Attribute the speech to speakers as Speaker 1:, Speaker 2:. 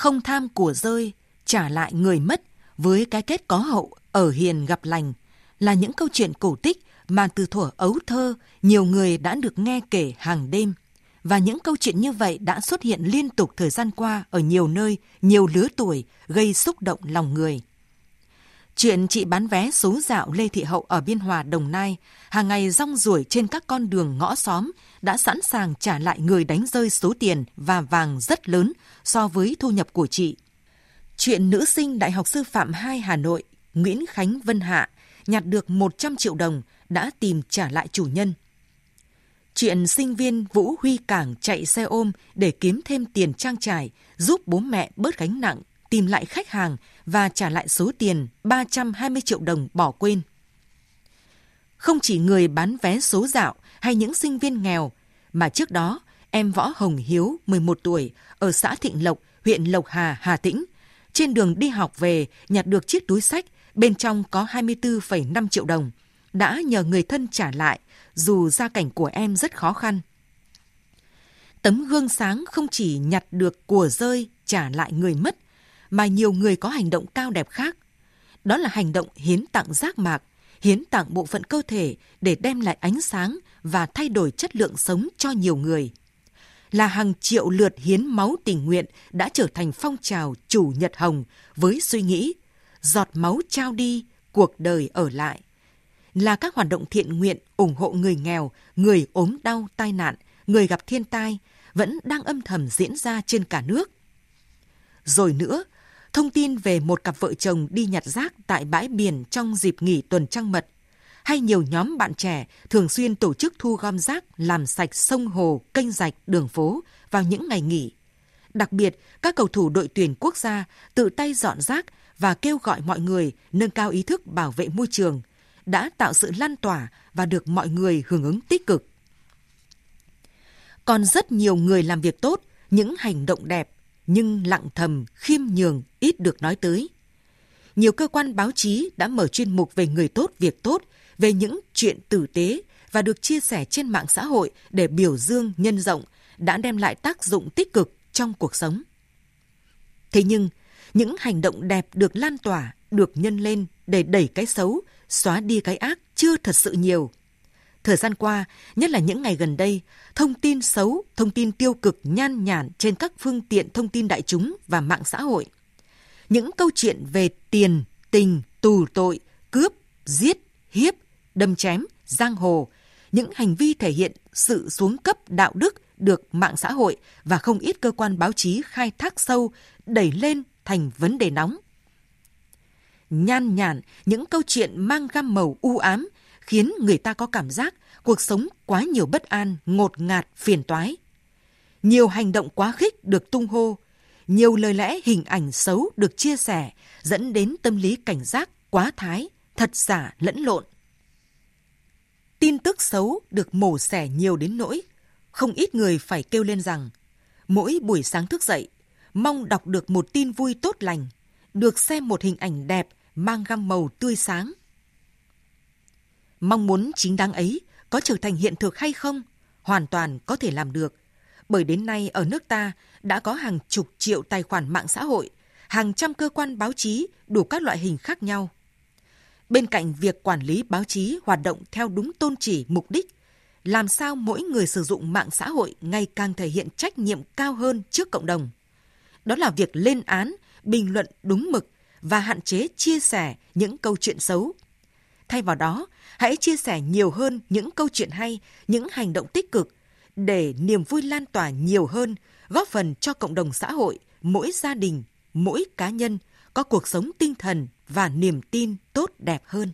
Speaker 1: không tham của rơi, trả lại người mất với cái kết có hậu ở hiền gặp lành là những câu chuyện cổ tích mà từ thuở ấu thơ nhiều người đã được nghe kể hàng đêm. Và những câu chuyện như vậy đã xuất hiện liên tục thời gian qua ở nhiều nơi, nhiều lứa tuổi, gây xúc động lòng người. Chuyện chị bán vé số dạo Lê Thị Hậu ở Biên Hòa, Đồng Nai, hàng ngày rong ruổi trên các con đường ngõ xóm, đã sẵn sàng trả lại người đánh rơi số tiền và vàng rất lớn so với thu nhập của chị. Chuyện nữ sinh Đại học Sư phạm 2 Hà Nội, Nguyễn Khánh Vân Hạ, nhặt được 100 triệu đồng đã tìm trả lại chủ nhân. Chuyện sinh viên Vũ Huy Cảng chạy xe ôm để kiếm thêm tiền trang trải, giúp bố mẹ bớt gánh nặng, tìm lại khách hàng và trả lại số tiền 320 triệu đồng bỏ quên. Không chỉ người bán vé số dạo hay những sinh viên nghèo, mà trước đó em Võ Hồng Hiếu, 11 tuổi, ở xã Thịnh Lộc, huyện Lộc Hà, Hà Tĩnh, trên đường đi học về nhặt được chiếc túi sách, bên trong có 24,5 triệu đồng, đã nhờ người thân trả lại dù gia cảnh của em rất khó khăn. Tấm gương sáng không chỉ nhặt được của rơi trả lại người mất, mà nhiều người có hành động cao đẹp khác. Đó là hành động hiến tặng giác mạc, hiến tặng bộ phận cơ thể để đem lại ánh sáng và thay đổi chất lượng sống cho nhiều người. Là hàng triệu lượt hiến máu tình nguyện đã trở thành phong trào chủ nhật hồng với suy nghĩ giọt máu trao đi, cuộc đời ở lại là các hoạt động thiện nguyện ủng hộ người nghèo, người ốm đau, tai nạn, người gặp thiên tai vẫn đang âm thầm diễn ra trên cả nước. Rồi nữa, thông tin về một cặp vợ chồng đi nhặt rác tại bãi biển trong dịp nghỉ tuần trăng mật, hay nhiều nhóm bạn trẻ thường xuyên tổ chức thu gom rác làm sạch sông hồ, kênh rạch, đường phố vào những ngày nghỉ. Đặc biệt, các cầu thủ đội tuyển quốc gia tự tay dọn rác và kêu gọi mọi người nâng cao ý thức bảo vệ môi trường, đã tạo sự lan tỏa và được mọi người hưởng ứng tích cực. Còn rất nhiều người làm việc tốt, những hành động đẹp, nhưng lặng thầm, khiêm nhường, ít được nói tới. Nhiều cơ quan báo chí đã mở chuyên mục về người tốt, việc tốt, về những chuyện tử tế và được chia sẻ trên mạng xã hội để biểu dương, nhân rộng, đã đem lại tác dụng tích cực trong cuộc sống. Thế nhưng, những hành động đẹp được lan tỏa, được nhân lên để đẩy cái xấu, xóa đi cái ác chưa thật sự nhiều. Thời gian qua, nhất là những ngày gần đây, thông tin xấu, thông tin tiêu cực nhan nhản trên các phương tiện thông tin đại chúng và mạng xã hội. Những câu chuyện về tiền, tình, tù tội, cướp, giết, hiếp, đâm chém, giang hồ, những hành vi thể hiện sự xuống cấp đạo đức được mạng xã hội và không ít cơ quan báo chí khai thác sâu, đẩy lên thành vấn đề nóng nhan nhản, những câu chuyện mang gam màu u ám, khiến người ta có cảm giác cuộc sống quá nhiều bất an, ngột ngạt, phiền toái. Nhiều hành động quá khích được tung hô, nhiều lời lẽ hình ảnh xấu được chia sẻ, dẫn đến tâm lý cảnh giác quá thái, thật giả lẫn lộn. Tin tức xấu được mổ xẻ nhiều đến nỗi, không ít người phải kêu lên rằng, mỗi buổi sáng thức dậy, mong đọc được một tin vui tốt lành, được xem một hình ảnh đẹp mang gam màu tươi sáng. Mong muốn chính đáng ấy có trở thành hiện thực hay không, hoàn toàn có thể làm được. Bởi đến nay ở nước ta đã có hàng chục triệu tài khoản mạng xã hội, hàng trăm cơ quan báo chí đủ các loại hình khác nhau. Bên cạnh việc quản lý báo chí hoạt động theo đúng tôn chỉ mục đích, làm sao mỗi người sử dụng mạng xã hội ngày càng thể hiện trách nhiệm cao hơn trước cộng đồng. Đó là việc lên án, bình luận đúng mực và hạn chế chia sẻ những câu chuyện xấu. Thay vào đó, hãy chia sẻ nhiều hơn những câu chuyện hay, những hành động tích cực để niềm vui lan tỏa nhiều hơn, góp phần cho cộng đồng xã hội, mỗi gia đình, mỗi cá nhân có cuộc sống tinh thần và niềm tin tốt đẹp hơn.